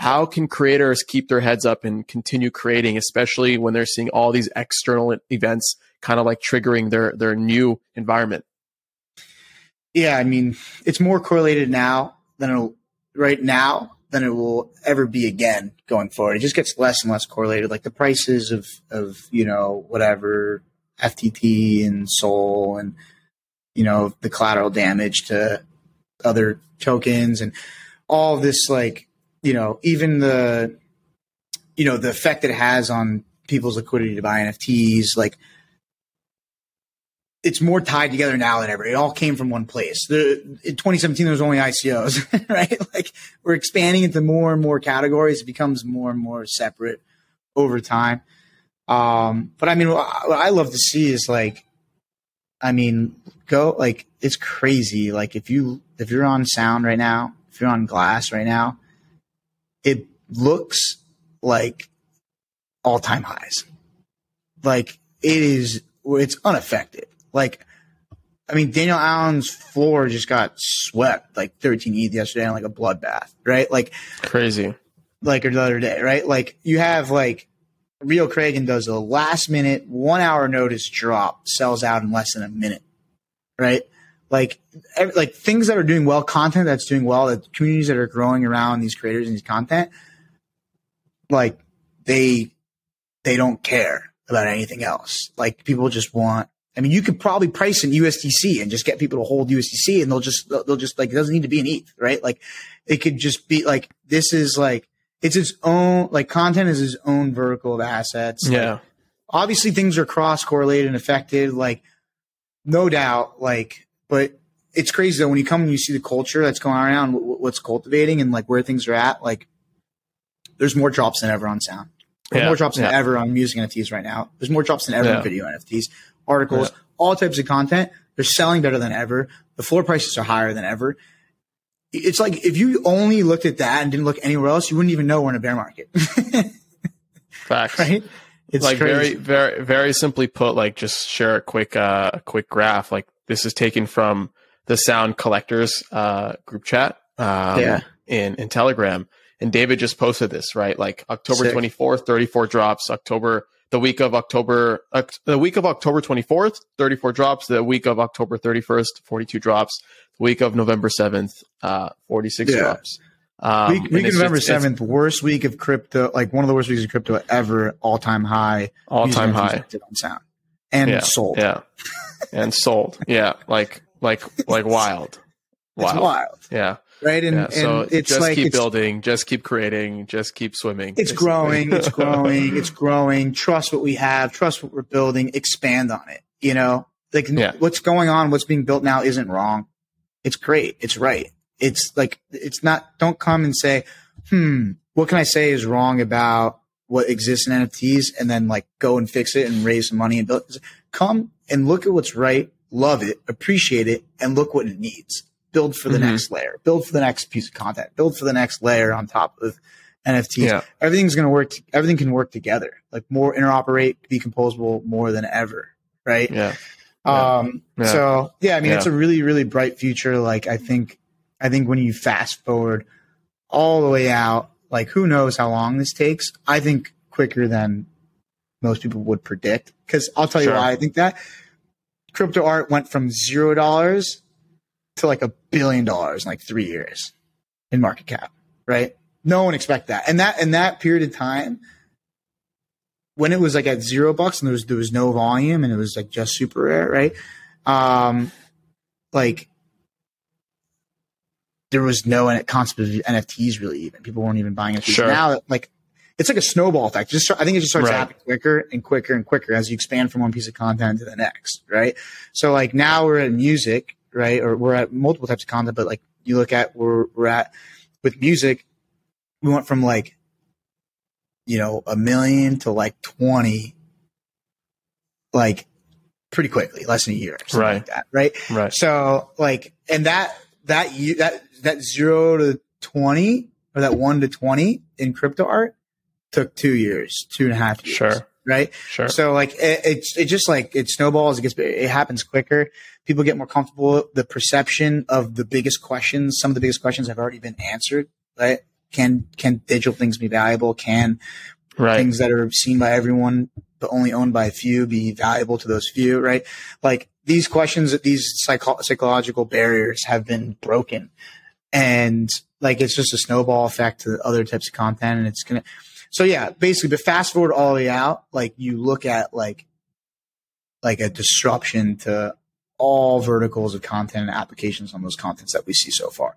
how can creators keep their heads up and continue creating, especially when they're seeing all these external events kind of like triggering their their new environment? Yeah, I mean, it's more correlated now than it'll right now than it will ever be again going forward. It just gets less and less correlated. Like the prices of of you know whatever FTT and Sol and you know the collateral damage to other tokens and all this like you know, even the, you know, the effect it has on people's liquidity to buy NFTs, like it's more tied together now than ever. It all came from one place. The, in 2017, there was only ICOs, right? Like we're expanding into more and more categories. It becomes more and more separate over time. Um, but I mean, what I love to see is like, I mean, go like it's crazy. Like if you if you're on sound right now, if you're on glass right now, it looks like all time highs. Like it is, it's unaffected. Like, I mean, Daniel Allan's floor just got swept like 13 ETH yesterday on like a bloodbath, right? Like crazy. Like the other day, right? Like you have like Rio Craig does a last minute one hour notice drop, sells out in less than a minute, right? Like like things that are doing well, content that's doing well, that communities that are growing around these creators and these content, like they they don't care about anything else. Like people just want. I mean, you could probably price in USDC and just get people to hold USDC, and they'll just they'll just like it doesn't need to be an ETH, right? Like it could just be like this is like it's its own like content is its own vertical of assets. Yeah. Like, obviously, things are cross correlated and affected. Like no doubt, like but it's crazy though when you come and you see the culture that's going around, what's cultivating, and like where things are at. Like, there's more drops than ever on sound. There's yeah, more drops than yeah. ever on music NFTs right now. There's more drops than ever yeah. on video NFTs, articles, all types of content. They're selling better than ever. The floor prices are higher than ever. It's like if you only looked at that and didn't look anywhere else, you wouldn't even know we're in a bear market. Facts. Right? It's like crazy. very, very, very simply put, like just share a quick, uh, a quick graph. Like this is taken from the Sound Collectors uh, group chat um, yeah. in, in Telegram. And David just posted this, right? Like October Sick. 24th, 34 drops. October, the week of October, uh, the week of October 24th, 34 drops. The week of October 31st, 42 drops. The week of November 7th, uh, 46 yeah. drops. Um, week, week of November seventh, worst week of crypto, like one of the worst weeks of crypto ever, all time high, all time high on sound and yeah, sold. Yeah, and sold. Yeah, like like like wild. Wild. It's wild. Yeah. Right. And, yeah. so and it's just like keep building, just keep creating, just keep swimming. It's basically. growing, it's growing, it's growing. Trust what we have, trust what we're building, expand on it. You know, like yeah. what's going on, what's being built now isn't wrong. It's great. It's right. It's like it's not don't come and say, hmm, what can I say is wrong about what exists in NFTs and then like go and fix it and raise some money and build. Come and look at what's right, love it, appreciate it, and look what it needs. Build for the mm-hmm. next layer, build for the next piece of content, build for the next layer on top of NFTs. Yeah. Everything's going to work. Everything can work together. Like more interoperate, be composable more than ever. Right. Yeah. Um, yeah. so yeah, I mean, yeah. it's a really, really bright future. Like I think, I think when you fast forward all the way out, like, who knows how long this takes? I think quicker than most people would predict. Because I'll tell sure. you why I think that crypto art went from zero dollars to like a billion dollars in like three years in market cap, right? No one expect that. And that in that period of time, when it was like at zero bucks and there was there was no volume and it was like just super rare, right? Um, like there was no concept of NFTs really even. People weren't even buying NFTs. Sure. Now, like, it's like a snowball effect. Just I think it just starts right. happening quicker and quicker and quicker as you expand from one piece of content to the next, right? So like now we're at music, right? Or we're at multiple types of content, but like you look at where we're at with music, we went from like, you know, a million to like 20, like pretty quickly, less than a year, right? Like that, right? Right. So like, and that, that, you that that zero to 20 or that one to 20 in crypto art took two years, two and a half years. Sure. Right. Sure. So like it, it's it just like it snowballs. It gets it happens quicker. People get more comfortable. The perception of the biggest questions, some of the biggest questions have already been answered. Right. Can can digital things be valuable? Can right. things that are seen by everyone but only owned by a few be valuable to those few? Right? Like these questions, these psycho- psychological barriers have been broken, and like it's just a snowball effect to other types of content, and it's gonna. So yeah, basically, but fast forward all the way out, like you look at like like a disruption to all verticals of content and applications on those contents that we see so far.